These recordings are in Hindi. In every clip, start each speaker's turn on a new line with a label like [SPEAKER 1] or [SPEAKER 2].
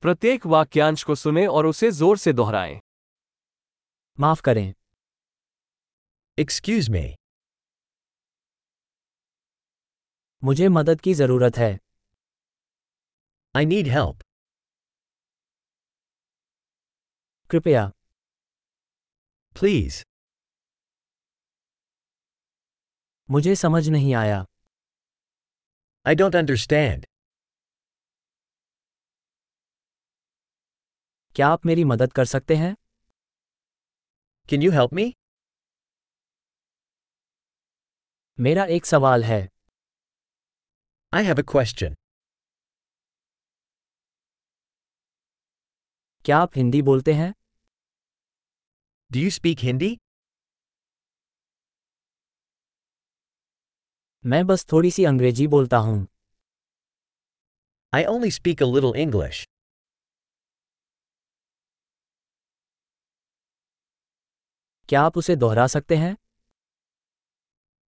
[SPEAKER 1] प्रत्येक वाक्यांश को सुने और उसे ज़ोर से दोहराएँ।
[SPEAKER 2] माफ़ करें।
[SPEAKER 3] Excuse me.
[SPEAKER 2] मुझे मदद की ज़रूरत है।
[SPEAKER 3] आई नीड हेल्प
[SPEAKER 2] कृपया।
[SPEAKER 3] प्लीज़
[SPEAKER 2] मुझे समझ नहीं आया।
[SPEAKER 3] I don't understand.
[SPEAKER 2] क्या आप मेरी मदद कर सकते हैं?
[SPEAKER 3] कैन यू हेल्प मी
[SPEAKER 2] मेरा एक सवाल है।
[SPEAKER 3] आई हैव ए क्वेश्चन
[SPEAKER 2] क्या आप हिंदी बोलते हैं?
[SPEAKER 3] डू यू स्पीक हिंदी
[SPEAKER 2] मैं बस थोड़ी सी अंग्रेज़ी बोलता हूँ।
[SPEAKER 3] I only speak a little English
[SPEAKER 2] क्या आप उसे दोहरा सकते हैं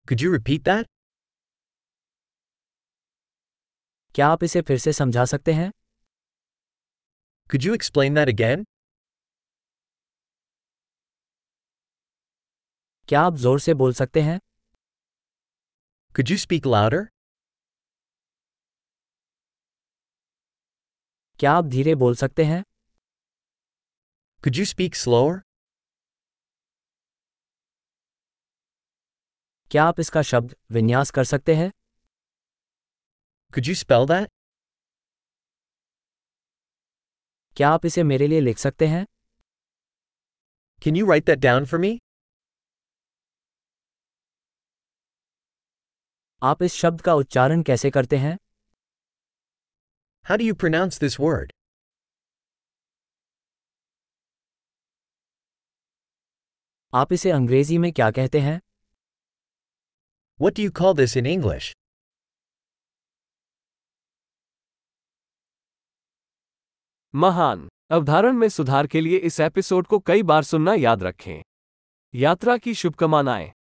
[SPEAKER 3] Could you repeat that?
[SPEAKER 2] क्या आप इसे फिर से समझा सकते हैं
[SPEAKER 3] Could you explain that again?
[SPEAKER 2] क्या आप ज़ोर से बोल सकते हैं
[SPEAKER 3] Could you speak louder?
[SPEAKER 2] क्या आप धीरे बोल सकते हैं
[SPEAKER 3] Could you speak slower?
[SPEAKER 2] क्या आप इसका शब्द विन्यास कर सकते हैं
[SPEAKER 3] Could you spell that?
[SPEAKER 2] क्या आप इसे मेरे लिए लिख सकते हैं
[SPEAKER 3] Can you write that down for me?
[SPEAKER 2] आप इस शब्द का उच्चारण कैसे करते हैं
[SPEAKER 3] How do you pronounce this word?
[SPEAKER 2] आप इसे अंग्रेज़ी में क्या कहते हैं
[SPEAKER 3] What do you call this in English?
[SPEAKER 1] महान। अवधारण में सुधार के लिए इस एपिसोड को कई बार सुनना याद रखें। यात्रा की शुभकामनाएँ।